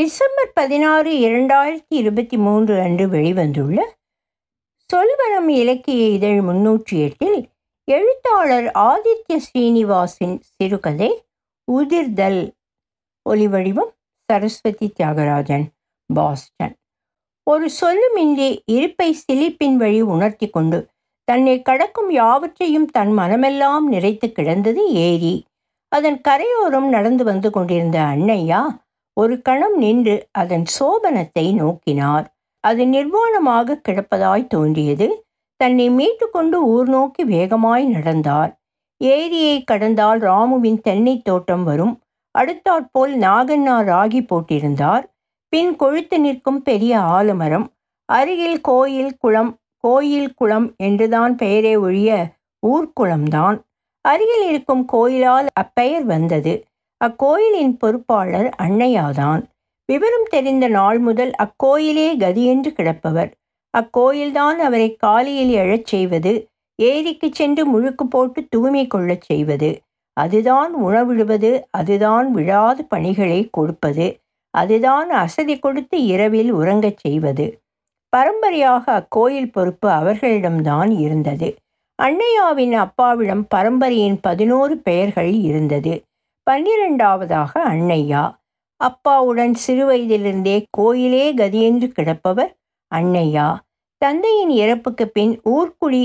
December பதினாறு இரண்டாயிரத்தி இருபத்தி மூன்று அன்று வெளிவந்துள்ள சொல்வனம் இலக்கிய இதழ் முன்னூற்றி எட்டில் எழுத்தாளர் ஆதித்ய ஸ்ரீனிவாசின் சிறுகதை உதிர்தல் ஒலிவடிவம் சரஸ்வதி தியாகராஜன் பாஸ்டன். ஒரு சொல்லுமின்றி இருப்பை சிலிப்பின் வழி உணர்த்தி கொண்டு தன்னை கடக்கும் யாவற்றையும் தன் மனமெல்லாம் நிறைத்து கிடந்தது ஏரி. அதன் கரையோரம் நடந்து வந்து கொண்டிருந்த அன்னையா ஒரு கணம் நின்று அதன் சோபனத்தை நோக்கினார். அது நிர்வாணமாக கிடப்பதாய் தோன்றியது. தன்னை மீட்டு கொண்டு ஊர் நோக்கி வேகமாய் நடந்தார். ஏரியை கடந்தால் ராமுவின் தென்னை தோட்டம் வரும். அடுத்தாற்போல் நாகண்ணா ராகி போட்டிருந்தார். பின் கொழுத்து நிற்கும் பெரிய ஆலமரம். அருகில் கோயில் குளம் கோயில் குளம் என்றுதான் பெயரே ஒழிய ஊர்க்குளம்தான். அருகில் இருக்கும் கோயிலால் அப்பெயர் வந்தது. அக்கோயிலின் பொறுப்பாளர் அன்னையாதான். விவரம் தெரிந்த நாள் முதல் அக்கோயிலே கதியென்று கிடப்பவர். அக்கோயில்தான் அவரை காலையில் எழச் செய்வது ஏரிக்கு சென்று முழுக்கு போட்டு தூய்மை கொள்ளச் செய்வது. அதுதான் உணவிடுவது அதுதான் விழாத பணிகளை கொடுப்பது அதுதான் அசதி கொடுத்து இரவில் உறங்கச் செய்வது. பரம்பரையாக அக்கோயில் பொறுப்பு அவர்களிடம்தான் இருந்தது. அன்னையாவின் அப்பாவிடம் பரம்பரையின் பதினோரு பெயர்கள் இருந்தது. பன்னிரெண்டாவதாக அன்னையா. அப்பாவுடன் சிறுவயதிலிருந்தே கோயிலே கதியென்று கிடப்பவர் அன்னையா. தந்தையின் இறப்புக்கு பின் ஊர்க்குடி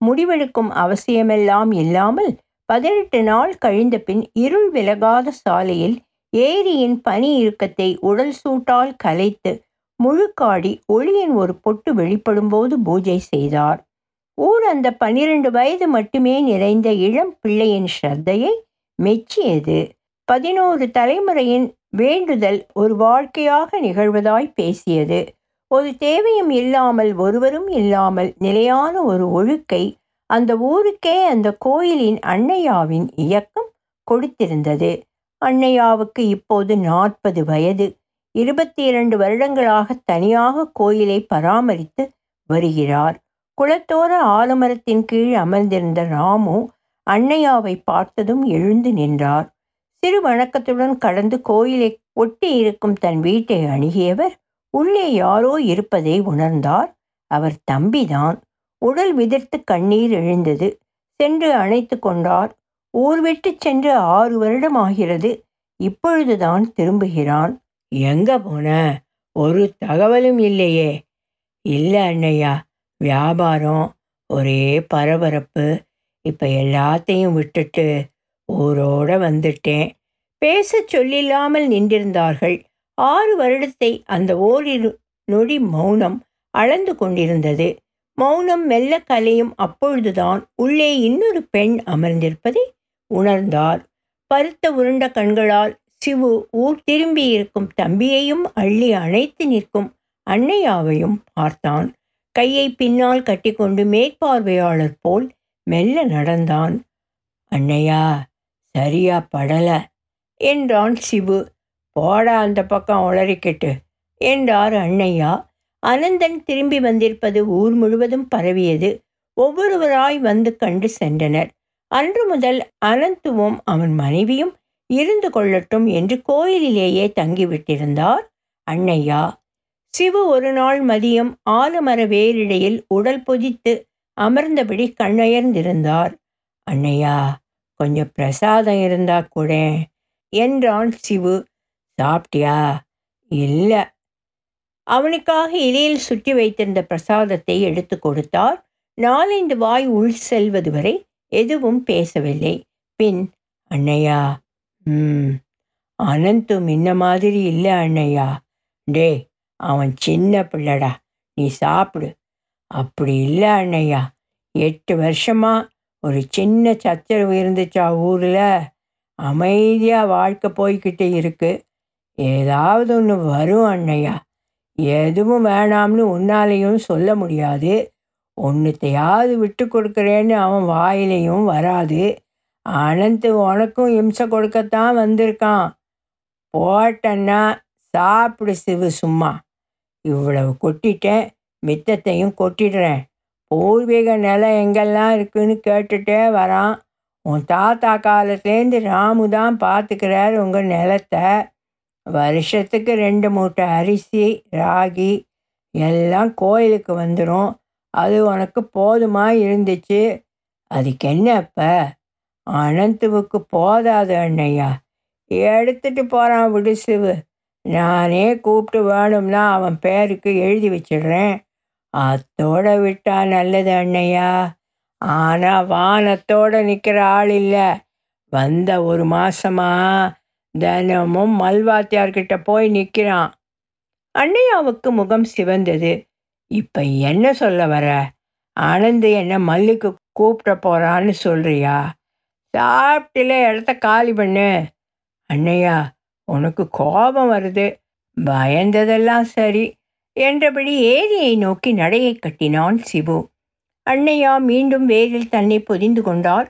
முடிவெடுக்கும் அவசியமெல்லாம் இல்லாமல் பதினெட்டு நாள் கழிந்த பின் இருள் விலகாத சாலையில் ஏரியின் பனி இறுக்கத்தை உடல் சூட்டால் கலைத்து முழுக்காடி ஒளியின் ஒரு பொட்டு வெளிப்படும்போது பூஜை செய்தார். ஊர் அந்த பன்னிரண்டு வயது மட்டுமே நிறைந்த இளம் பிள்ளையின் ஸ்ரத்தையை மெச்சியது. பதினோரு தலைமுறையின் வேண்டுதல் ஒரு வாழ்க்கையாக நிகழ்வதாய் பேசியது. ஒரு தேவையும் இல்லாமல் ஒருவரும் இல்லாமல் நிலையான ஒரு ஒழுக்கை அந்த ஊருக்கே அந்த கோயிலின் அன்னையாவின் இயக்கம் கொடுத்திருந்தது. அன்னையாவுக்கு இப்போது நாற்பது வயது. இருபத்தி இரண்டு வருடங்களாக தனியாக கோயிலை பராமரித்து வருகிறார். குளத்தோர ஆலமரத்தின் கீழ் அமர்ந்திருந்த ராமு அன்னையாவை பார்த்ததும் எழுந்து நின்றார். சிறு வணக்கத்துடன் கடந்து கோயிலை ஒட்டி இருக்கும் தன் வீட்டை அணுகியவர் உள்ளே யாரோ இருப்பதை உணர்ந்தார். அவர் தம்பிதான். உடல் விதிர்த்து கண்ணீர் எழுந்தது. சென்று அணைத்து கொண்டார். ஊர் விட்டு சென்று ஆறு வருடம் ஆகிறது. இப்பொழுதுதான் திரும்புகிறான். எங்க போன? ஒரு தகவலும் இல்லையே. இல்லை அண்ணையா வியாபாரம் ஒரே பரபரப்பு. இப்போ எல்லாத்தையும் விட்டுட்டு ஊரோட வந்துட்டேன். பேசச் சொல்லில்லாமல் நின்றிருந்தார்கள். ஆறு வருடத்தை அந்த ஓரிரு நொடி மௌனம் அளந்து கொண்டிருந்தது. மௌனம் மெல்ல கலையும் அப்பொழுதுதான் உள்ளே இன்னொரு பெண் அமர்ந்திருப்பதை உணர்ந்தார். பருத்த உருண்ட கண்களால் சிவு ஊர் திரும்பி இருக்கும் தம்பியையும் அள்ளி அணைத்து நிற்கும் அன்னையாவையும் பார்த்தான். கையை பின்னால் கட்டிக்கொண்டு மேற்பார்வையாளர் போல் மெல்ல நடந்தான். அன்னையா சரியா படல. என்றான் சிவு. போடா அந்த பக்கம் உளறிக்கிட்டு. என்றார் அன்னையா. அனந்தன் திரும்பி வந்திருப்பது ஊர் முழுவதும் பரவியது. ஒவ்வொருவராய் வந்து கண்டு சென்றனர். அன்று முதல் அனந்துவும் அவன் மனைவியும் இருந்து கொள்ளட்டும் என்று கோயிலிலேயே தங்கிவிட்டிருந்தார் அன்னையா. சிவு ஒரு நாள் மதியம் ஆலமர வேரிடையில் உடல் பொதித்து அமர்ந்தபடி கண்ணயர்ந்திருந்தார். அன்னையா கொஞ்சம் பிரசாதம் இருந்தா கூட என்றான் சிவு. சாப்பிட்டியா? இல்லை. அவனுக்காக இலையில் சுற்றி வைத்திருந்த பிரசாதத்தை எடுத்து கொடுத்தார். நாலைந்து வாய் உள் செல்வது வரை எதுவும் பேசவில்லை. பின் அன்னையா ம் அனந்தும் இந்த மாதிரி இல்லை அன்னையா. டே அவன் சின்ன பிள்ளடா. நீ சாப்பிடு. அப்படி இல்லை அண்ணையா எட்டு வருஷமாக ஒரு சின்ன சச்சரவு இருந்துச்சா ஊரில். அமைதியாக வாழ்க்கை போய்கிட்டு இருக்கு. ஏதாவது ஒன்று வரும் அண்ணையா எதுவும் வேணாம்னு உன்னாலையும் சொல்ல முடியாது. ஒன்றுத்தையாவது விட்டு கொடுக்குறேன்னு அவன் வாயிலையும் வராது. அனந்து உனக்கும் இம்சை கொடுக்கத்தான் வந்திருக்கான். போட்டன்னா சாப்பிடு சிவு சும்மா. இவ்வளவு கொட்டிட்டேன். மித்தத்தையும் கொட்டிடுறேன். பூர்வீக நிலம் எங்கெல்லாம் இருக்குன்னு கேட்டுட்டே வரான். உன் தாத்தா காலத்துலேருந்து ராமு தான் பார்த்துக்கிறார் உங்கள் நிலத்தை. வருஷத்துக்கு ரெண்டு மூட்டை அரிசி ராகி எல்லாம் கோயிலுக்கு வந்துடும் அது உனக்கு போதுமா இருந்துச்சு? அதுக்கு என்ன இப்போ அனந்துவுக்கு போதாது அண்ணையா எடுத்துட்டு போகிறான் விடு சிவு. நானே கூப்பிட்டு வேணும்னா அவன் பேருக்கு எழுதி வச்சிடுறேன். அத்தோட விட்டா நல்லது அண்ணையா ஆனால் வானத்தோட நிற்கிற ஆள் இல்லை. வந்த ஒரு மாசமா தினமும் மல்வாத்தியார்கிட்ட போய் நிற்கிறான் அண்ணையாவுக்கு முகம் சிவந்தது. இப்போ என்ன சொல்ல வர? ஆனந்து என்ன மல்லிக்கு கூப்பிட போறான்னு சொல்றியா? சாப்பிட்டில இடத்த காலி பண்ணு. அண்ணையா உனக்கு கோபம் வருது. பயந்ததெல்லாம் சரி. என்றபடி ஏரியை நோக்கி நடையை கட்டினான் சிபு. அண்ணையா மீண்டும் வேரில் தன்னை பொதிந்து கொண்டார்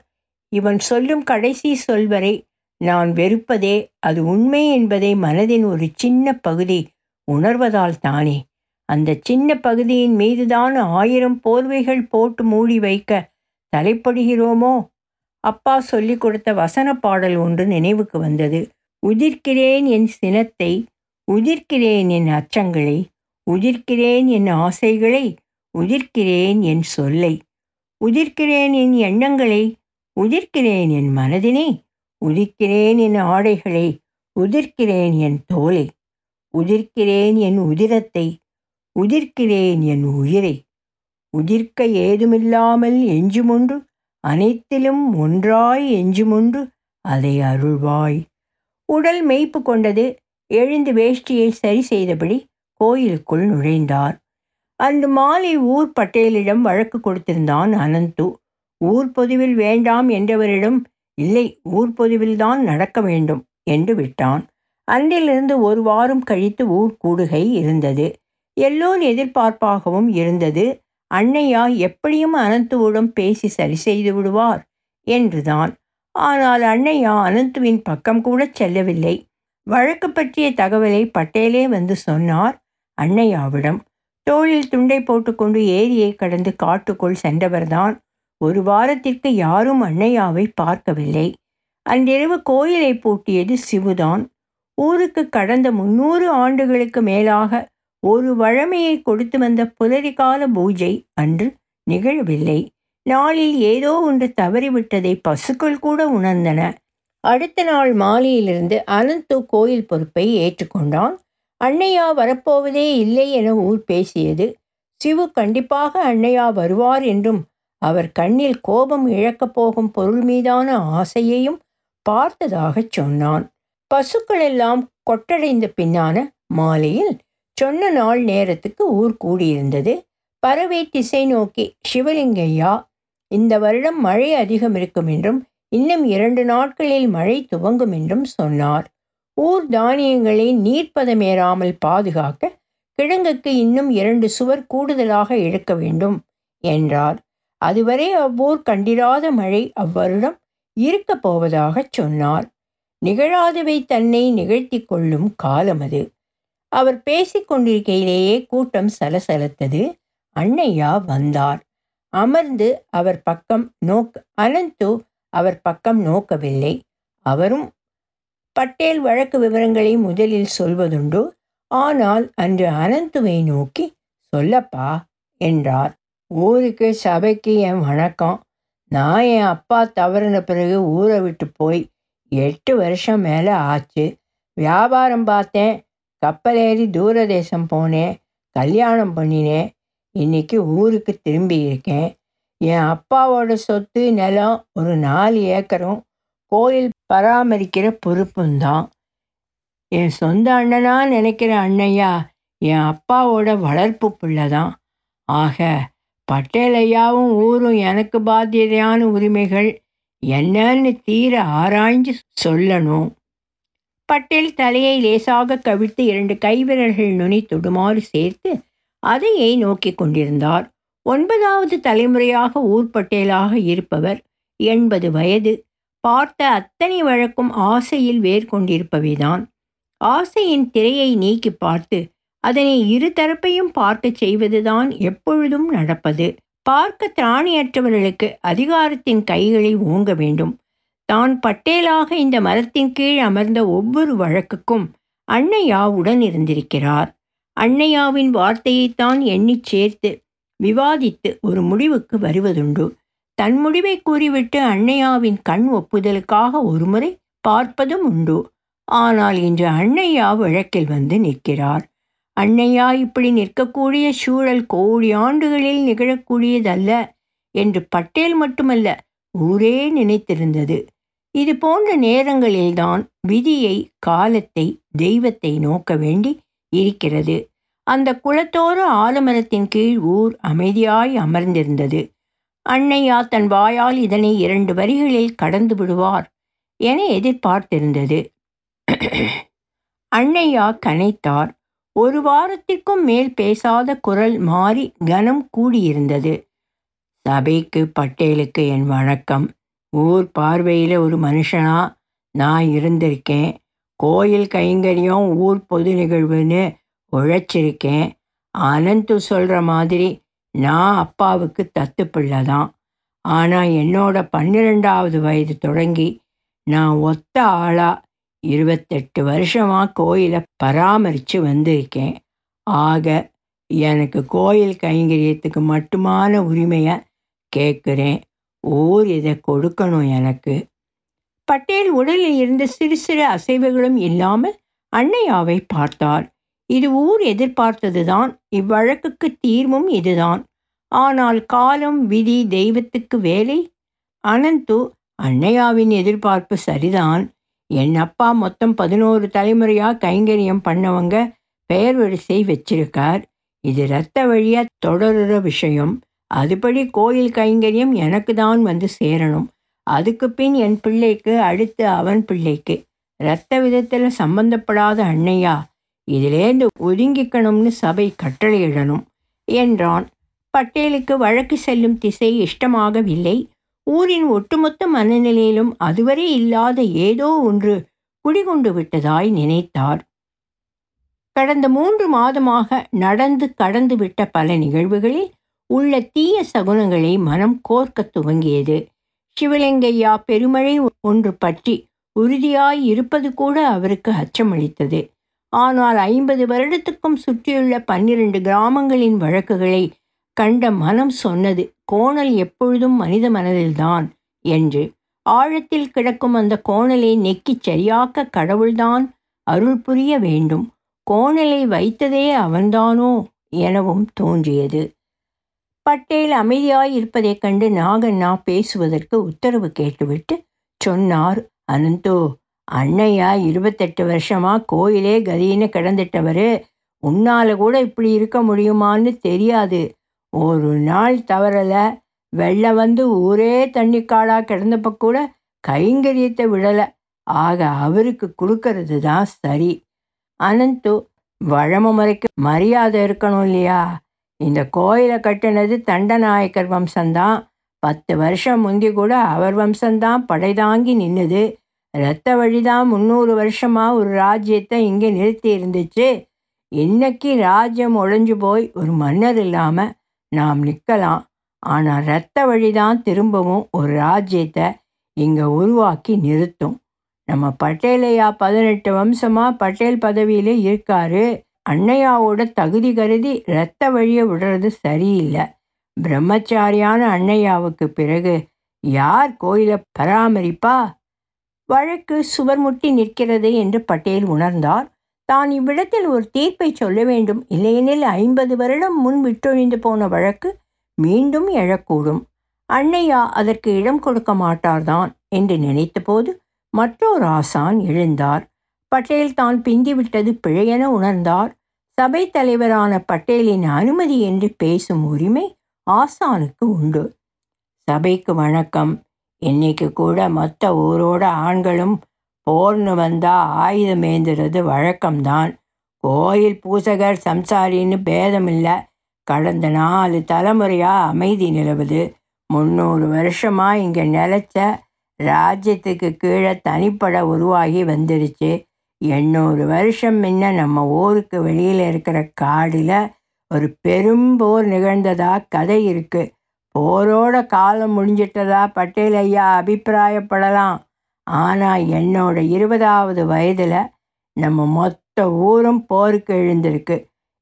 இவன் சொல்லும் கடைசி சொல்வரை நான் வெறுப்பதே அது உண்மை என்பதை மனதின் ஒரு சின்ன பகுதி உணர்வதால் தானே. அந்த சின்ன பகுதியின் மீதுதான் ஆயிரம் போர்வைகள் போட்டு மூடி வைக்க தலைப்படுகிறோமோ? அப்பா சொல்லிக் கொடுத்த வசன பாடல் ஒன்று நினைவுக்கு வந்தது. உதிர்க்கிறேன் என் சினத்தை உதிர்க்கிறேன் என் அச்சங்களை உதிர்க்கிறேன் என் ஆசைகளை உதிர்க்கிறேன் என் சொல்லை. உதிர்க்கிறேன் என் எண்ணங்களை உதிர்க்கிறேன் என் மனதினை. உதிர்க்கிறேன் என் ஆடைகளை உதிர்க்கிறேன் என் தோலை. உதிர்க்கிறேன் என் உதிரத்தை உதிர்க்கிறேன் என் உயிரை. உதிர்க்க ஏதுமில்லாமல் எஞ்சுமுண்டு அனைத்திலும் ஒன்றாய் எஞ்சுமுண்டு அதை அருள்வாய். உடல் மெய்ப்பு கொண்டது எழுந்து வேஷ்டியை சரி செய்தபடி கோயிலுக்குள் நுழைந்தார். அன்று மாலை ஊர் பட்டேலிடம் வழக்கு கொடுத்திருந்தான் அனந்து. ஊர் பொதுவில் வேண்டாம் என்றவரிடம் இல்லை ஊர் பொதுவில்தான் நடக்க வேண்டும் என்று விட்டான். அன்றிலிருந்து ஒரு வாரம் கழித்து ஊர் கூடுகை இருந்தது. எல்லோர் எதிர்பார்ப்பாகவும் இருந்தது. அன்னையா எப்படியும் அனந்துவிடம் பேசி சரி செய்து விடுவார் என்றுதான். ஆனால் அன்னையா அனந்துவின் பக்கம் கூட செல்லவில்லை. வழக்கு பற்றிய தகவலை பட்டேலே வந்து சொன்னார். அன்னையாவிடம் தோளில் துண்டை போட்டுக்கொண்டு ஏரியை கடந்து காட்டுக்குள் சென்றவர்தான். ஒரு வாரத்திற்கு யாரும் அன்னையாவை பார்க்கவில்லை. அன்றிரவு கோயிலை பூட்டியது சிவுதான். ஊருக்கு கடந்த முன்னூறு ஆண்டுகளுக்கு மேலாக ஒரு வழமையை கொடுத்து வந்த புலரிகால பூஜை அன்று நிகழவில்லை. நாளில் ஏதோ ஒன்று தவறிவிட்டதை பசுக்கள் கூட உணர்ந்தன. அடுத்த நாள் மாலையிலிருந்து அனந்து கோயில் பொறுப்பை ஏற்றுக்கொண்டான். அன்னையா வரப்போவதே இல்லை என ஊர் பேசியது. சிவு கண்டிப்பாக அன்னையா வருவார் என்றும் அவர் கண்ணில் கோபம் இழக்கப் போகும் பொருள் மீதான ஆசையையும் பார்த்ததாகச் சொன்னான். பசுக்கள் எல்லாம் கொட்டடைந்த பின்னான மாலையில் சொன்ன நாள் நேரத்துக்கு ஊர் கூடியிருந்தது. பறவை திசை நோக்கி சிவலிங்கையா இந்த வருடம் மழை அதிகம் இருக்கும் என்றும் இன்னும் இரண்டு நாட்களில் மழை துவங்கும் என்றும் சொன்னார். ஊர் தானியங்களை நீர்ப்பதமேறாமல் பாதுகாக்க கிழங்குக்கு இன்னும் இரண்டு சுவர் கூடுதலாக இழுக்க வேண்டும் என்றார். அதுவரை அவ்வூர் கண்டிராத மழை அவ்வருடம் இருக்கப் போவதாகச் சொன்னார். நிகழாதவை தன்னை நிகழ்த்தி கொள்ளும் காலம் அது. அவர் பேசிக்கொண்டிருக்கையிலேயே கூட்டம் சலசலத்தது. அன்னையா வந்தார். அமர்ந்து அவர் பக்கம் நோக்க அனந்து அவர் பக்கம் நோக்கவில்லை. அவரும் பட்டேல் வழக்கு விவரங்களை முதலில் சொல்வதுண்டு. ஆனால் அன்று அனந்துவை நோக்கி சொல்லப்பா என்றார். ஊருக்கு சபைக்கு என் வணக்கம். நான் என் அப்பா தவறின பிறகு ஊரை விட்டு போய் எட்டு வருஷம் மேலே ஆச்சு. வியாபாரம் பார்த்தேன். கப்பலேறி தூரதேசம் போனேன். கல்யாணம் பண்ணினேன். இன்றைக்கி ஊருக்கு திரும்பி இருக்கேன். என் அப்பாவோட சொத்து நிலம் ஒரு நாலு ஏக்கரும் கோயில் பராமரிக்கிற பொறுப்பும் தான் என் சொந்த அண்ணனா நினைக்கிற அண்ணையா என் அப்பாவோட வளர்ப்பு பிள்ளை தான் ஆக பட்டேல் ஐயாவும் ஊரும் எனக்கு பாத்தியதையான உரிமைகள் என்னன்னு தீர ஆராய்ஞ்சு சொல்லணும். பட்டேல் தலையை லேசாக கவிழ்த்து இரண்டு கைவிரல்கள் நுனி தொடுமாறு சேர்த்து அதையே நோக்கி கொண்டிருந்தார். ஒன்பதாவது தலைமுறையாக ஊர் பட்டேலாக இருப்பவர் எண்பது வயது. பார்த்த அத்தனை வழக்கும் ஆசையில் வேர் கொண்டிருப்பவைதான் ஆசையின் திரையை நீக்கி பார்த்து அதனை இரு தரப்பையும் பார்க்கச் செய்வதுதான் எப்பொழுதும் நடப்பது. பார்க்க திராணியற்றவர்களுக்கு அதிகாரத்தின் கைகளை ஓங்க வேண்டும். தான் பட்டேலாக இந்த மரத்தின் கீழ் அமர்ந்த ஒவ்வொரு வழக்குக்கும் அன்னையாவுடன் உடன் இருந்திருக்கிறார். அன்னையாவின் வார்த்தையைத்தான் எண்ணிச் சேர்த்து விவாதித்து ஒரு முடிவுக்கு வருவதுண்டு. தன் முடிவை கூறிவிட்டு அன்னையாவின் கண் ஒப்புதலுக்காக ஒருமுறை பார்ப்பதும் உண்டு. ஆனால் இன்று அன்னையா வழக்கில் வந்து நிற்கிறார். அன்னையா இப்படி நிற்கக்கூடிய சூழல் கோடி ஆண்டுகளில் நிகழக்கூடியதல்ல என்று பட்டேல் மட்டுமல்ல ஊரே நினைத்திருந்தது. இது போன்ற நேரங்களில்தான் விதியை காலத்தை தெய்வத்தை நோக்க வேண்டி இருக்கிறது. அந்த குளத்தோர ஆலமரத்தின் கீழ் ஊர் அமைதியாய் அமர்ந்திருந்தது. அன்னையா தன் வாயால் இதனை இரண்டு வரிகளில் கடந்து விடுவார் என எதிர்பார்த்திருந்தது. அன்னையா கனைத்தார். ஒரு வாரத்திற்கும் மேல் பேசாத குரல் மாறி கனம் கூடியிருந்தது. சபைக்கு பட்டேலுக்கு என் வணக்கம். ஊர் பார்வையில் ஒரு மனுஷனா நான் இருந்திருக்கேன். கோயில் கைங்கரியம் ஊர் பொது நிகழ்வுன்னு உழைச்சிருக்கேன். அனந்து சொல்கிற மாதிரி நான் அப்பாவுக்கு தத்து பிள்ளை தான் ஆனால் என்னோட பன்னிரெண்டாவது வயது தொடங்கி நான் ஒத்த ஆளாக இருபத்தெட்டு வருஷமாக கோயிலை பராமரித்து வந்திருக்கேன். ஆக எனக்கு கோயில் கைங்கரியத்துக்கு மட்டுமான உரிமையை கேட்குறேன். ஊர் இதை கொடுக்கணும் எனக்கு. பட்டேல் உடலில் இருந்த சிறு சிறு அசைவுகளும் இல்லாமல் அன்னையாவை பார்த்தார் இது ஊர் எதிர்பார்த்ததுதான் இவ்வழக்குக்கு தீர்வும் இதுதான். ஆனால் காலம் விதி தெய்வத்துக்கு வேலை? அனந்து அன்னையாவின் எதிர்பார்ப்பு சரிதான். என் அப்பா மொத்தம் பதினோரு தலைமுறையாக கைங்கரியம் பண்ணவங்க பெயர் வரிசை வச்சிருக்கார். இது இரத்த வழியாக தொடருற விஷயம். அதுபடி கோயில் கைங்கரியம் எனக்கு தான் வந்து சேரணும். அதுக்கு பின் என் பிள்ளைக்கு அடுத்து அவன் பிள்ளைக்கு. இரத்த விதத்தில் சம்பந்தப்படாத அன்னையா? இதிலேந்து ஒதுங்கிக்கணும்னு சபை கட்டளையிடணும் என்றான். பட்டேலுக்கு வழக்கு செல்லும் திசை இஷ்டமாகவில்லை. ஊரின் ஒட்டுமொத்த மனநிலையிலும் அதுவரை இல்லாத ஏதோ ஒன்று குடிகொண்டு விட்டதாய் நினைத்தார். கடந்த மூன்று மாதமாக நடந்து கடந்து விட்ட பல நிகழ்வுகளில் உள்ள தீய சகுனங்களை மனம் கோர்க்க துவங்கியது. சிவலிங்கையா பெருமழை ஒன்று பற்றி உறுதியாய் இருப்பது கூட அவருக்கு அச்சமளித்தது. ஆனால் ஐம்பது வருடத்துக்கும் சுற்றியுள்ள பன்னிரண்டு கிராமங்களின் வழக்குகளை கண்ட மனம் சொன்னது கோணல் எப்பொழுதும் மனித மனதில்தான் என்று. ஆழத்தில் கிடக்கும் அந்த கோணலை நெக்கிச் சரியாக்க கடவுள்தான் அருள் புரிய வேண்டும். கோணலை வைத்ததே அவன்தானோ எனவும் தோன்றியது. பட்டேல் அமைதியாய் இருப்பதைக் கண்டு நாகண்ணா பேசுவதற்கு உத்தரவு கேட்டுவிட்டு சொன்னார் அனந்தோ அன்னையா இருபத்தெட்டு வருஷமா கோயிலே கதின்னு கிடந்துட்டவர் உன்னால் கூட இப்படி இருக்க முடியுமான்னு தெரியாது. ஒரு நாள் தவறலை வெள்ளம் வந்து ஊரே தண்ணிக்காடாக கிடந்தப்ப கூட கைங்கரியத்தை விடலை. ஆக அவருக்கு கொடுக்கறது தான் சரி. அனந்து வழம முறைக்கு மரியாதை இருக்கணும் இல்லையா? இந்த கோயிலை கட்டினது தண்டநாயக்கர் வம்சம்தான் பத்து வருஷம் முந்தி கூட அவர் வம்சம்தான் படைதாங்கி நின்னுது. இரத்த வழிதான் முந்நூறு வருஷமாக ஒரு ராஜ்யத்தை இங்கே நிறுத்தி இருந்துச்சு. இன்னைக்கு ராஜ்யம் ஒழிஞ்சு போய் ஒரு மன்னர் இல்லாமல் நாம் நிற்கலாம். ஆனால் இரத்த வழிதான் திரும்பவும் ஒரு ராஜ்யத்தை இங்கே உருவாக்கி நிறுத்தும். நம்ம பட்டேலையா பதினெட்டு வம்சமாக பட்டேல் பதவியில் இருக்காரு. அன்னையாவோட தகுதி கருதி இரத்த வழியை விடுறது சரியில்லை. பிரம்மச்சாரியான அன்னையாவுக்கு பிறகு யார் கோயிலை பராமரிப்பா? வழக்கு சுவர் முட்டி நிற்கிறது என்று பட்டேல் உணர்ந்தார். தான் இவ்விடத்தில் ஒரு தீர்ப்பை சொல்ல வேண்டும். இல்லையெனில் ஐம்பது வருடம் முன் விட்டொழிந்து போன வழக்கு மீண்டும் எழக்கூடும். அன்னையா அதற்கு இடம் கொடுக்க மாட்டார்தான் என்று நினைத்தபோது மற்றொரு ஆசான் எழுந்தார். பட்டேல் தான் பிந்திவிட்டது பிழையென உணர்ந்தார். சபை தலைவரான பட்டேலின் அனுமதி என்று பேசும் உரிமை ஆசானுக்கு உண்டு. சபைக்கு வணக்கம். இன்னைக்கு கூட மொத்த ஊரோட ஆண்களும் போர்னு வந்தா ஆயுதம் ஏந்துறது வழக்கம்தான். கோயில் பூசகர் சம்சாரின்னு பேதமில்லை. கடந்த நாலு தலைமுறையாக அமைதி நிலவுது. முந்நூறு வருஷமாக இங்கே நிலச்ச ராஜ்யத்துக்கு கீழே தனிப்பட உருவாகி வந்துடுச்சு எண்ணூறு வருஷம் முன்ன நம்ம ஊருக்கு வெளியில் இருக்கிற காடில் ஒரு பெரும் போர் கதை இருக்குது போரோட காலம் முடிஞ்சிட்டதா? பட்டேல் ஐயா அபிப்பிராயப்படலாம். ஆனால் என்னோட இருபதாவது வயதில் நம்ம மொத்த ஊரும் போருக்கு எழுந்திருக்கு.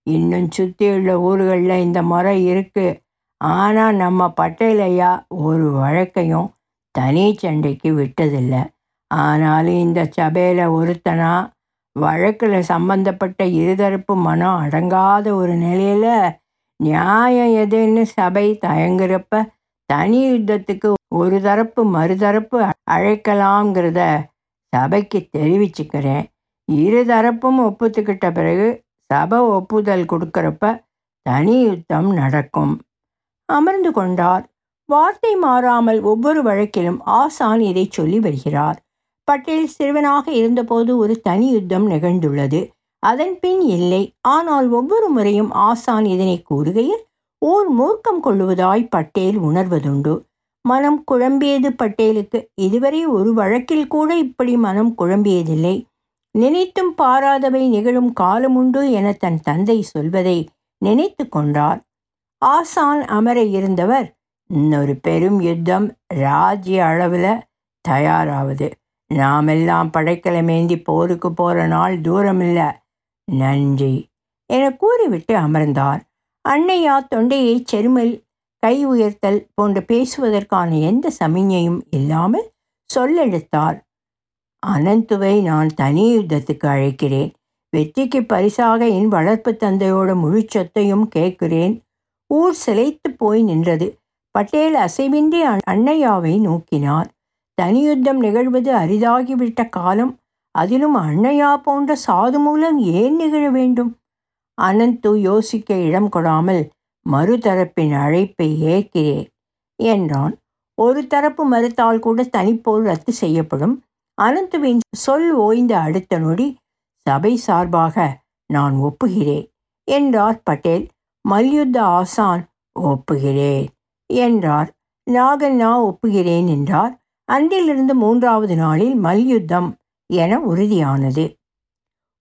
இன்னும் சுற்றியுள்ள ஊர்களில் இந்த முறை இருக்குது ஆனால் நம்ம பட்டேல் ஐயா ஒரு வழக்கையும் தனி சண்டைக்கு விட்டதில்லை. ஆனாலும் இந்த சபையில் ஒருத்தனா வழக்கில் சம்பந்தப்பட்ட இருதரப்பு மனம் அடங்காத ஒரு நிலையில் நியாயம் எதுன்னு சபை தயங்குறப்ப தனி யுத்தத்துக்கு ஒரு தரப்பு மறுதரப்பு அழைக்கலாங்கிறத சபைக்கு தெரிவிச்சுக்கிறேன். இரு தரப்பும் ஒப்புத்துக்கிட்ட பிறகு சபை ஒப்புதல் கொடுக்குறப்ப தனி யுத்தம் நடக்கும். அமர்ந்து கொண்டார். வார்த்தை மாறாமல் ஒவ்வொரு வழக்கிலும் ஆசான் இதை சொல்லி வருகிறார். பட்டேல் சிறுவனாக இருந்தபோது ஒரு தனி யுத்தம் நிகழ்ந்துள்ளது. அதன்பின் இல்லை. ஆனால் ஒவ்வொரு முறையும் ஆசான் இதனை கூறுகையில் ஓர் மூர்க்கம் கொள்ளுவதாய் பட்டேல் உணர்வதுண்டு. மனம் குழம்பியது பட்டேலுக்கு. இதுவரை ஒரு வழக்கில் கூட இப்படி மனம் குழம்பியதில்லை. நினைத்தும் பாராதவை நிகழும் காலமுண்டு என தன் தந்தை சொல்வதை நினைத்து கொண்டார். ஆசான் அமர இருந்தவர் இன்னொரு பெரும் யுத்தம் ராஜ்ய அளவில் தயாராகுது நாமெல்லாம் படைக்கலை மேந்தி போருக்கு போகிற நாள் தூரமில்லை. நன்றி என கூறிவிட்டு அமர்ந்தார். அன்னையா தொண்டையை செருமல் கை உயர்த்தல் போன்ற பேசுவதற்கான எந்த சமிஞையும் இல்லாமல் சொல்லெடுத்தார். அனந்துவை நான் தனி யுத்தத்துக்கு அழைக்கிறேன். வெற்றிக்கு பரிசாக என் வளர்ப்பு தந்தையோட முழு சொத்தையும் கேட்கிறேன். ஊர் சிலைத்து போய் நின்றது. பட்டேல் அசைவின்றி அன்னையாவை நோக்கினார். தனி யுத்தம் நிகழ்வது அரிதாகிவிட்ட காலம். அதிலும் அன்னையா போன்ற சாது மூலம் ஏன் நிகழ வேண்டும்? அனந்து யோசிக்க இடம் கொடாமல் மறுதரப்பின் அழைப்பை ஏற்கிறேன் என்றான். ஒரு தரப்பு மறுத்தால் கூட தனிப்போர் ரத்து செய்யப்படும். அனந்துவின் சொல் ஓய்ந்த அடுத்த நொடி சபை சார்பாக நான் ஒப்புகிறேன் என்றார் பட்டேல். மல்யுத்த ஆசான் ஒப்புகிறேன் என்றார். நாகண்ணா ஒப்புகிறேன் என்றார். அன்றிலிருந்து மூன்றாவது நாளில் மல்யுத்தம் என உறுதியானது.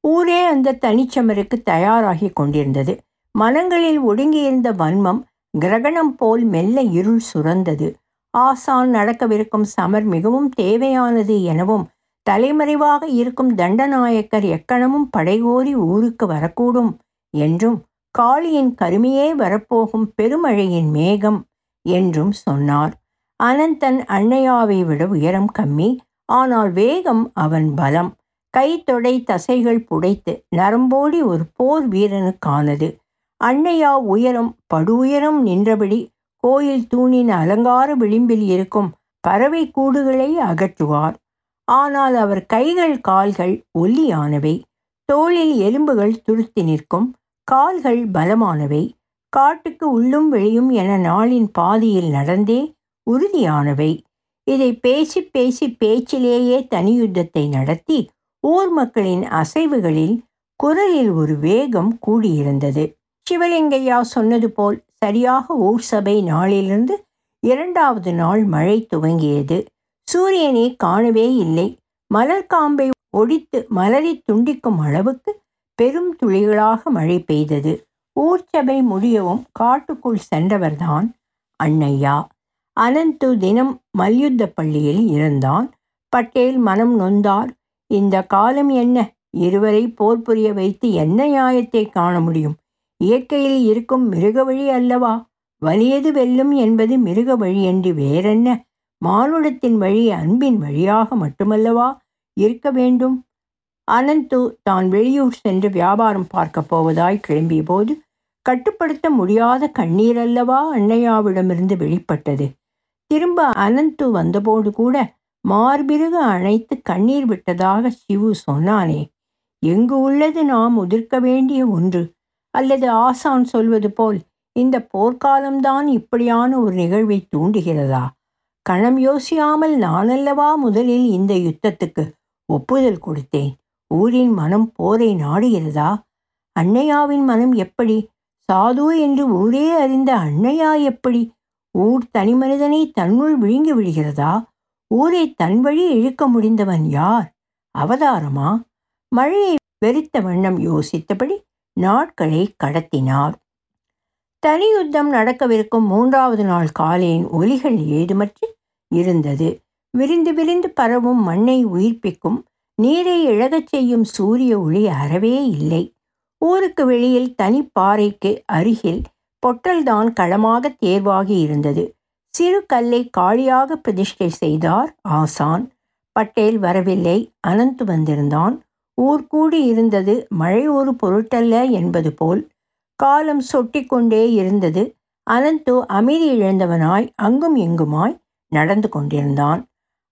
ஊரே அந்த தனிச்சமருக்கு தயாராகி கொண்டிருந்தது. மனங்களில் ஒடுங்கியிருந்த வன்மம் கிரகணம் போல் மெல்ல இருள் சுரந்தது. ஆசான் நடக்கவிருக்கும் சமர் மிகவும் தேவையானது எனவும் தலைமறைவாக இருக்கும் தண்டநாயக்கர் எக்கணமும் படைகோரி ஊருக்கு வரக்கூடும் என்றும் காளியின் கருமையே வரப்போகும் பெருமழையின் மேகம் என்றும் சொன்னார். அனந்தன் அன்னையாவை விட உயரம் கம்மி ஆனால் வேகம் அவன் பலம். கை தொடை தசைகள் புடைத்து நரம்போடி ஒரு போர் வீரனுக்கானது அன்னையா உயரம் படுஉயரம் நின்றபடி கோயில் தூணின் அலங்கார விளிம்பில் இருக்கும் பறவை கூடுகளை அகற்றுவார். ஆனால் அவர் கைகள் கால்கள் ஒல்லியானவை. தோளில் எலும்புகள் துருத்தி நிற்கும். கால்கள் பலமானவை. காட்டுக்கு உள்ளும் வெளியும் என நாளின் பாதியில் நடந்தே உறுதியானவை. இதை பேசி பேசி பேச்சிலேயே தனி யுத்தத்தை நடத்தி ஊர் மக்களின் அசைவுகளில் குரலில் ஒரு வேகம் கூடியிருந்தது. சிவலிங்கையா சொன்னது போல் சரியாக ஊர் சபை நாளிலிருந்து இரண்டாவது நாள் மழை துவங்கியது. சூரியனை காணவே இல்லை. மலர் காம்பை ஒடித்து மலரை துண்டிக்கும் அளவுக்கு பெரும் துளிகளாக மழை பெய்தது. ஊர்ச்சபை முடியவும் காட்டுக்குள் சென்றவர்தான் அன்னையா. அனந்து தினம் மல்யுத்த பள்ளியில் இருந்தான். பட்டேல் மனம் நொந்தார். இந்த காலம் என்ன? இருவரை போர் புரிய வைத்து என்ன நியாயத்தை காண முடியும்? இயற்கையில் இருக்கும் மிருக வழி அல்லவா? வலியது வெல்லும் என்பது மிருக வழி என்று வேறென்ன? மானுடத்தின் வழி அன்பின் வழியாக மட்டுமல்லவா இருக்க வேண்டும்? அனந்து தான் வெளியூர் சென்று வியாபாரம் பார்க்கப் போவதாய் கிளம்பியபோது கட்டுப்படுத்த முடியாத கண்ணீர் அல்லவா அன்னையாவிடமிருந்து வெளிப்பட்டது. திரும்ப அனந்து வந்தபோது கூட மார்பிருக அணைத்து கண்ணீர் விட்டதாக சிவு சொன்னானே எங்கு உள்ளது நாம் உதிர்க்க வேண்டிய ஒன்று? அல்லது ஆசான் சொல்வது போல் இந்த போர்க்காலம்தான் இப்படியான ஒரு நிகழ்வை தூண்டுகிறதா? கணம் யோசியாமல் நானல்லவா முதலில் இந்த யுத்தத்துக்கு ஒப்புதல் கொடுத்தேன்? ஊரின் மனம் போரை நாடுகிறதா? அன்னையாவின் மனம் எப்படி? சாது என்று ஊரே அறிந்த அன்னையா எப்படி? ஊர் தனிமனிதனை தன்னுள் விழுங்கி விடுகிறதா? ஊரை தன் வழி இழுக்க முடிந்தவன் யார்? அவதாரமா? மழையை வெறித்த வண்ணம் யோசித்தபடி நாட்களை கடத்தினார். தனி யுத்தம் நடக்கவிருக்கும் மூன்றாவது நாள் காலையின் ஒலிகள் ஏதுமற்று இருந்தது. விரிந்து விரிந்து பரவும் மண்ணை உயிர்ப்பிக்கும் நீரை இழகச் செய்யும் சூரிய ஒளி அறவே இல்லை. ஊருக்கு வெளியில் தனிப்பாறைக்கு அருகில் பொட்டல்தான் களமாக தேர்வாகி இருந்தது. சிறு கல்லை காளியாக பிரதிஷ்டை செய்தார் ஆசான். பட்டேல் வரவில்லை அனந்து வந்திருந்தான். ஊர் கூடி இருந்தது மழை ஒரு பொருட்டல்ல என்பது போல். காலம் சொட்டி கொண்டே இருந்தது. அனந்து அமைதி இழந்தவனாய் அங்கும் இங்குமாய் நடந்து கொண்டிருந்தான்.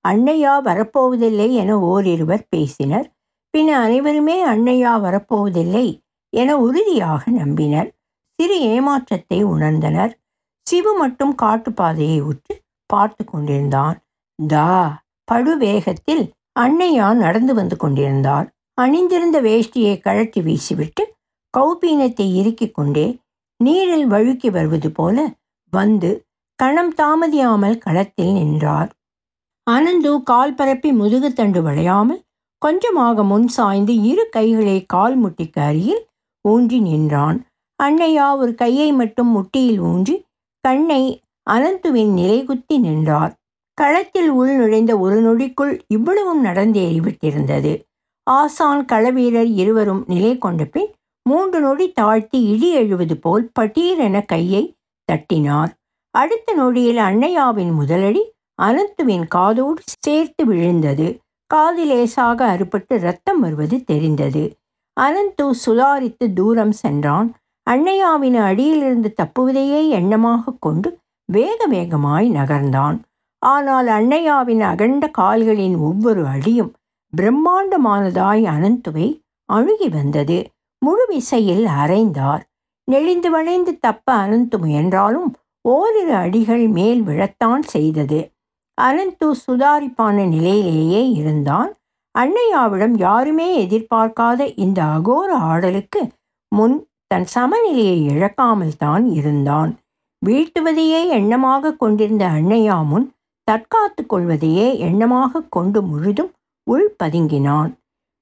அன்னையா வரப்போவதில்லை என ஓரிருவர் பேசினர். பின் அனைவருமே அன்னையா வரப்போவதில்லை என உறுதியாக நம்பினர். சிறு ஏமாற்றத்தை உணர்ந்தனர். சிவு மட்டும் காட்டுப்பாதையை உற்று பார்த்து கொண்டிருந்தான். தா படுவேகத்தில் அன்னையா நடந்து வந்து கொண்டிருந்தார் அணிந்திருந்த வேஷ்டியை கழட்டி வீசிவிட்டு கௌபீனத்தை இறுக்கிக் கொண்டே நீரில் வழுக்கி வருவது போல வந்து கணம் தாமதியாமல் களத்தில் நின்றார். அனந்து கால் பரப்பி முதுகுத்தண்டு வளையாமல் கொஞ்சமாக முன் சாய்ந்து இரு கைகளை கால் முட்டிக்கு அருகில் ஊன்றி நின்றான். அன்னையா ஒரு கையை மட்டும் முட்டியில் ஊன்றி கண்ணை அனந்துவின் நிலைகுத்தி நின்றார். களத்தில் உள் நுழைந்த ஒரு நொடிக்குள் இவ்வளவும் நடந்தேறிவிட்டிருந்தது ஆசான் களவீரர் இருவரும் நிலை கொண்ட பின் மூன்று நொடி தாழ்த்தி இடி எழுவது போல் பட்டீரென கையை தட்டினார். அடுத்த நொடியில் அன்னையாவின் முதலடி அனந்துவின் காதோடு சேர்த்து விழுந்தது. காது லேசாக அறுபட்டு ரத்தம் வருவது தெரிந்தது. அனந்து சுதாரித்து தூரம் சென்றான். அன்னையாவின் அடியிலிருந்து தப்புவதையே எண்ணமாக கொண்டு வேக வேகமாய் நகர்ந்தான். ஆனால் அன்னையாவின் அகண்ட கால்களின் ஒவ்வொரு அடியும் பிரம்மாண்டமானதாய் அனந்துவை அழுகி வந்தது. முழு விசையில் அரைந்தார். நெளிந்து வளைந்து தப்ப அனந்து முயன்றாலும் ஓரிரு அடிகள் மேல் விழத்தான் செய்தது. அனந்து சுதாரிப்பான நிலையிலேயே இருந்தான். அன்னையாவிடம் யாருமே எதிர்பார்க்காத இந்த அகோர ஆடலுக்கு முன் தன் சமநிலையை இழக்காமல் தான் இருந்தான். வீழ்த்துவதையே எண்ணமாக கொண்டிருந்த அன்னையா முன் தற்காத்து கொள்வதையே எண்ணமாக கொண்டு முழுதும் உள் பதுங்கினான்.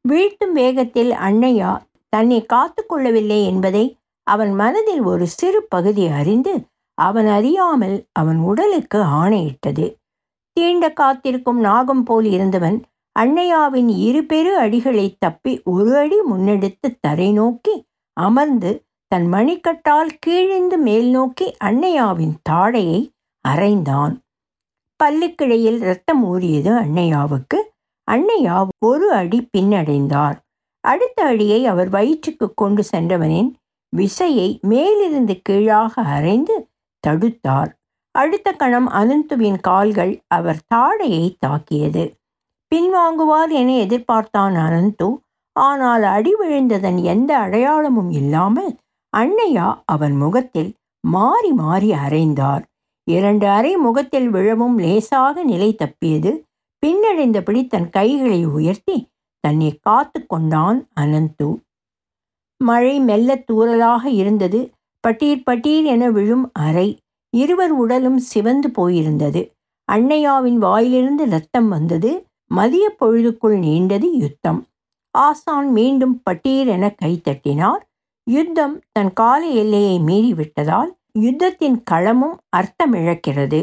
வீழ்த்தும் வேகத்தில் அன்னையா தன்னை காத்து கொள்ளவில்லை என்பதை அவன் மனதில் ஒரு சிறு பகுதி அறிந்து அவன் அறியாமல் அவன் உடலுக்கு ஆணையிட்டது. தீண்ட காத்திருக்கும் நாகம் போல் இருந்தவன் அன்னையாவின் இரு பெரு அடிகளை தப்பி ஒரு அடி முன்னெடுத்து தரை நோக்கி அமர்ந்து தன் மணிக்கட்டால் கீழிந்து மேல் நோக்கி அன்னையாவின் தாடையை அரைந்தான். பல்லுக்கிடையில் ரத்தம் ஊறியது அன்னையாவுக்கு. அன்னையா ஒரு அடி பின்னடைந்தார். அடுத்த அடியை அவர் வயிற்றுக்கு கொண்டு சென்றவனின் விசையை மேலிருந்து கீழாக அரைந்து தடுத்தார். அடுத்த கணம் அனந்துவின் கால்கள் அவர் தாடையை தாக்கியது. பின்வாங்குவார் என எதிர்பார்த்தான் அனந்து. ஆனால் அடி விழுந்ததன் எந்த அடையாளமும் இல்லாமல் அன்னையா அவன் முகத்தில் மாறி மாறி அரைந்தார். இரண்டு அறை முகத்தில் விழவும் லேசாக நிலை தப்பியது. பின்னடைந்தபடி தன் கைகளை உயர்த்தி தன்னை காத்து கொண்டான் அனந்து. மழை மெல்ல தூறலாக இருந்தது. பட்டீர் பட்டீர் என விழும் அறை இருவர் உடலும் சிவந்து போயிருந்தது. அன்னையாவின் வாயிலிருந்து ரத்தம் வந்தது. மதிய பொழுதுக்குள் நீண்டது யுத்தம். ஆசான் மீண்டும் பட்டீர் என கைத்தட்டினார் யுத்தம் தன் கால எல்லையை மீறிவிட்டதால் யுத்தத்தின் களமும் அர்த்தமிழக்கிறது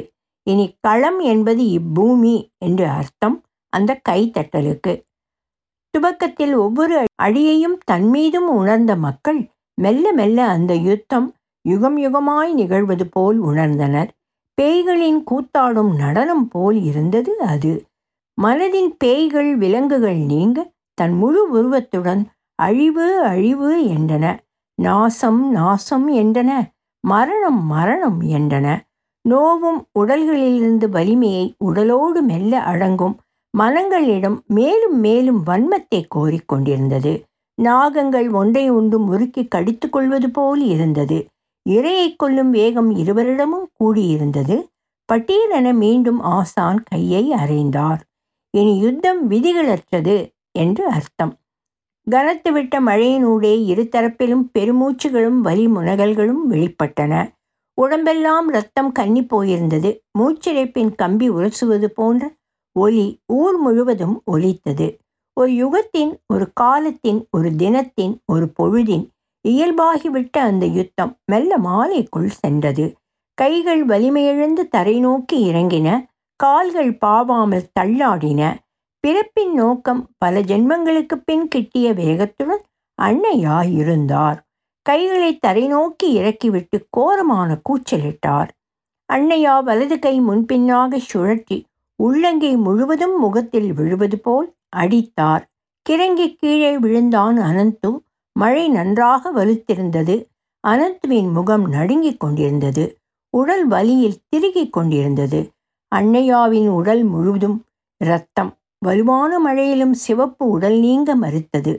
இனி களம் என்பது இப்பூமி என்று அர்த்தம் அந்த கைத்தட்டலுக்கு துவக்கத்தில் ஒவ்வொரு அடியையும் தன்மீதும் உணர்ந்த மக்கள் மெல்ல மெல்ல அந்த யுத்தம் யுகம் யுகமாய் நிகழ்வது போல் உணர்ந்தனர். பேய்களின் கூத்தாடும் நடனம் போல் இருந்தது அது. மனதின் பேய்கள் விலங்குகள் நீங்க தன் முழு உருவத்துடன் அழிவு அழிவு என்றன. நாசம் நாசம் என்றன. மரணம் மரணம் என்றன. நோவும் உடல்களிலிருந்து வலிமையை உடலோடு மெல்ல அடங்கும் மனங்களிடம் மேலும் மேலும் வன்மத்தை கோரிக்கொண்டிருந்தது நாகங்கள் ஒன்றை ஒன்று முறுக்கி கடித்து கொள்வது போல் இருந்தது. இரையை கொல்லும் வேகம் இருவரிடமும் கூடியிருந்தது. பட்டீரென மீண்டும் ஆசான் கையை அறைந்தார். இனி யுத்தம் விதிகளற்றது. என்று அர்த்தம். கனத்துவிட்ட மழையினூடே இருதரப்பிலும் பெருமூச்சுகளும் வலி முனகல்களும் வெளிப்பட்டன. உடம்பெல்லாம் ரத்தம் கன்னி போயிருந்தது. மூச்சிறைப்பின் கம்பி உரசுவது போன்ற ஒலி ஊர் முழுவதும் ஒலித்தது. ஒரு யுகத்தின் ஒரு காலத்தின் ஒரு தினத்தின் ஒரு பொழுதின் இயல்பாகிவிட்ட அந்த யுத்தம் மெல்ல மாலைக்குள் சென்றது. கைகள் வலிமையிழந்து தரை நோக்கி இறங்கின. கால்கள் பாவாமல் தள்ளாடின. பிறப்பின் நோக்கம் பல ஜென்மங்களுக்கு பின் கிட்டிய வேகத்துடன் அன்னையா இருந்தார் கைகளை தரை நோக்கி இறக்கிவிட்டு கோரமான கூச்சலிட்டார். அன்னையா வலது கை முன்பின்னாக சுழற்றி உள்ளங்கை முழுவதும் முகத்தில் விழுவது போல் அடித்தார். கிறங்கி கீழே விழுந்தான் அனந்து மழை நன்றாக வலுத்திருந்தது. அனந்துவின் முகம் நடுங்கிக் கொண்டிருந்தது. உடல் வலியில் திருகிக் கொண்டிருந்தது. அன்னையாவின் உடல் முழுவதும் இரத்தம் வலுவான மழையிலும் சிவப்பு உடல் நீங்க மறுத்தது.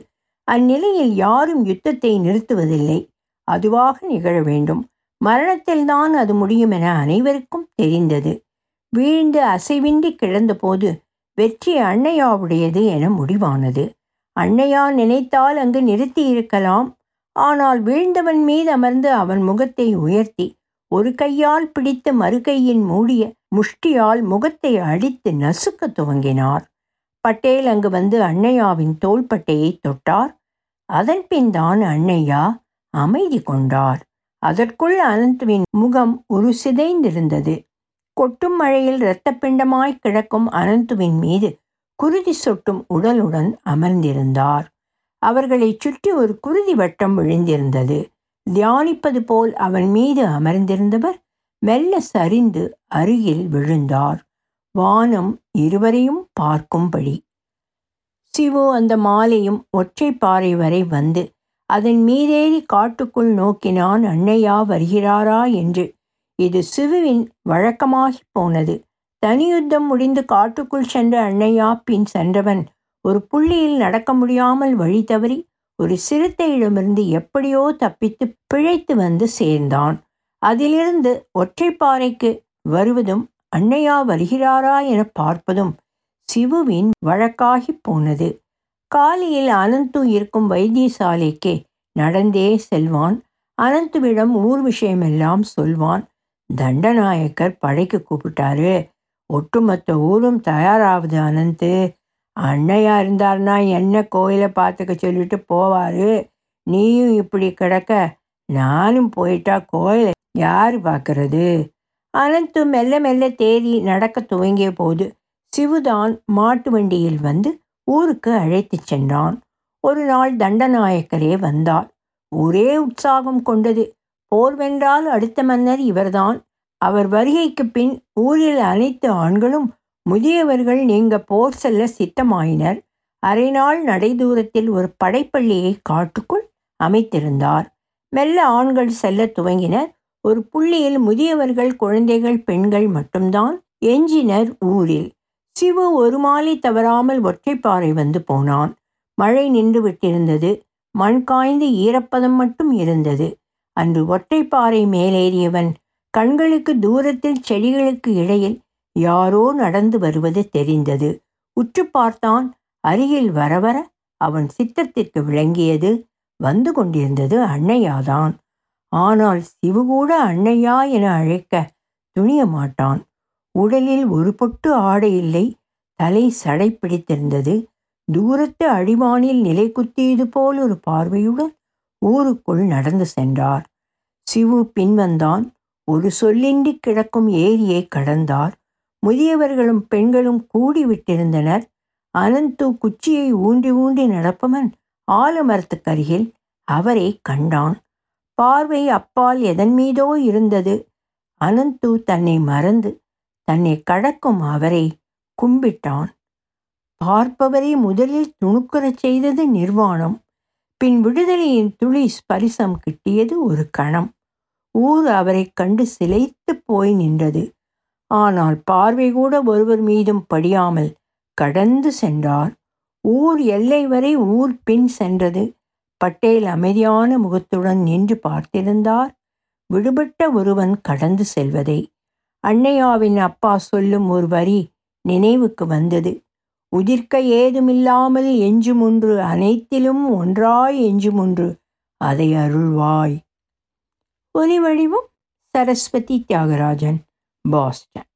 அந்நிலையில் யாரும் யுத்தத்தை நிறுத்துவதில்லை. அதுவாக நிகழ வேண்டும். மரணத்தில்தான் அது முடியும் என அனைவருக்கும் தெரிந்தது. வீழ்ந்து அசைவின்றி கிடந்தபோது வெற்றி அன்னையாவுடையது என முடிவானது. அன்னையா நினைத்தால் அங்கு நிறுத்தி இருக்கலாம். ஆனால் வீழ்ந்தவன் மீது அமர்ந்து அவன் முகத்தை உயர்த்தி ஒரு கையால் பிடித்து மறு கையின் மூடிய முஷ்டியால் முகத்தை அடித்து நசுக்க துவங்கினார். பட்டேல் அங்கு வந்து அன்னையாவின் தோள்பட்டையை தொட்டார். அதன் பின் தான் அன்னையா அமைதி கொண்டார். அதற்குள் அனந்துவின் முகம் ஒரு சிதைந்திருந்தது. கொட்டும் மழையில் இரத்தப்பிண்டமாய் கிடக்கும் அனந்துவின் மீது குருதி சொட்டும் உடலுடன் அமர்ந்திருந்தார். அவர்களைச் சுற்றி ஒரு குருதி வட்டம் விழுந்திருந்தது. தியானிப்பது போல் அவன் மீது அமர்ந்திருந்தவர் மெல்ல சரிந்து அருகில் விழுந்தார். வானம் இருவரையும் பார்க்கும்படி. சிவு அந்த மாலையும் ஒற்றைப்பாறை வரை வந்து அதன் மீதேறி காட்டுக்குள் நோக்கினான் அன்னையா வருகிறாரா? என்று. இது சிவுவின் வழக்கமாகி போனது. தனியுத்தம் முடிந்து காட்டுக்குள் சென்ற அன்னையா பின் சென்றவன் ஒரு புள்ளியில் நடக்க முடியாமல் வழி தவறி ஒரு சிறுத்தையிடமிருந்து எப்படியோ தப்பித்து பிழைத்து வந்து சேர்ந்தான். அதிலிருந்து ஒற்றைப்பாறைக்கு வருவதும் அன்னையா வருகிறாரா என பார்ப்பதும் சிவுவின் வழக்காகி போனது. காலையில் அனந்து இருக்கும் வைத்தியசாலைக்கே நடந்தே செல்வான். அனந்துவிடம் ஊர் விஷயமெல்லாம் சொல்வான். தண்டநாயக்கர் படைக்கு கூப்பிட்டாரு. ஒட்டுமொத்த ஊரும் தயாராகுது அனந்து. அன்னையா இருந்தார்னா என்ன கோயிலை பார்த்துக்க சொல்லிட்டு போவார்? நீயும் இப்படி கிடக்க நானும் போயிட்டா கோயிலை யார் பார்க்கறது? அனந்து மெல்ல மெல்ல தேறி நடக்க துவங்கிய போது சிவுதான் மாட்டு வண்டியில் வந்து ஊருக்கு அழைத்துச் சென்றான். ஒரு நாள் தண்டநாயக்கரே வந்தார் ஒரே உற்சாகம் கொண்டது. போர் வென்றால் அடுத்த மன்னர் இவர்தான். அவர் வருகைக்கு பின் ஊரில் அனைத்து ஆண்களும் முதியவர்கள் நீங்க போர் செல்ல சித்தமாயினர். அரை நாள் நடைதூரத்தில் ஒரு படைப்பள்ளியை காட்டுக்குள் அமைத்திருந்தார். மெல்ல ஆண்கள் செல்ல துவங்கினர். ஒரு புள்ளியில் முதியவர்கள் குழந்தைகள் பெண்கள் மட்டும்தான் எஞ்சினர் ஊரில். சிவு ஒரு மாலை தவறாமல் ஒற்றைப்பாறை வந்து போனான். மழை நின்று விட்டிருந்தது. மண் காய்ந்து ஈரப்பதம் மட்டும் இருந்தது. அன்று ஒற்றைப்பாறை மேலேறியவன் கண்களுக்கு தூரத்தில் செடிகளுக்கு இடையில் யாரோ நடந்து வருவது தெரிந்தது. உற்று பார்த்தான். அருகில் வர வர அவன் சித்தத்திற்கு விளங்கியது. வந்து கொண்டிருந்தது அன்னையாதான். ஆனால் சிவு கூட அன்னையா என அழைக்க துணிய மாட்டான் உடலில் ஒரு பொட்டு ஆடை இல்லை தலை சடை பிடித்திருந்தது. தூரத்து அடிவானில் நிலை குத்தியது போல் ஒரு பார்வையுடன் ஊருக்குள் நடந்து சென்றார். சிவு பின்வந்தான் ஒரு சொல்லின்றி கிடக்கும் ஏரியை கடந்தார். முதியவர்களும் பெண்களும் கூடிவிட்டிருந்தனர். அனந்து குச்சியை ஊன்றி ஊண்டி நடப்பவன் ஆலமரத்துக்கருகில் அவரை கண்டான். பார்வை அப்பால் எதன் மீதோ இருந்தது. அனந்து தன்னை மறந்து தன்னை கடக்கும் அவரை கும்பிட்டான். பார்ப்பவரை முதலில் துணுக்குறச் செய்தது நிர்வாணம். பின் விடுதலையின் துளி ஸ்பரிசம் கிட்டியது ஒரு கணம். ஊர் அவரை கண்டு சிலைத்து போய் நின்றது. ஆனால் பார்வை கூட ஒருவர் மீதும் படியாமல் கடந்து சென்றார். ஊர் எல்லை வரை ஊர் பின் சென்றது. பட்டேல் அமைதியான முகத்துடன் நின்று பார்த்திருந்தார். விடுபட்ட ஒருவன் கடந்து செல்வதை. அன்னையாவின் அப்பா சொல்லும் ஒரு வரி நினைவுக்கு வந்தது. உதிர்க்க ஏதுமில்லாமல் எஞ்சுமுன்று அனைத்திலும் ஒன்றாய் எஞ்சுமுன்று அதை அருள்வாய். ஒலி வடிவம் சரஸ்வதி தியாகராஜன் பாஸ்டன்.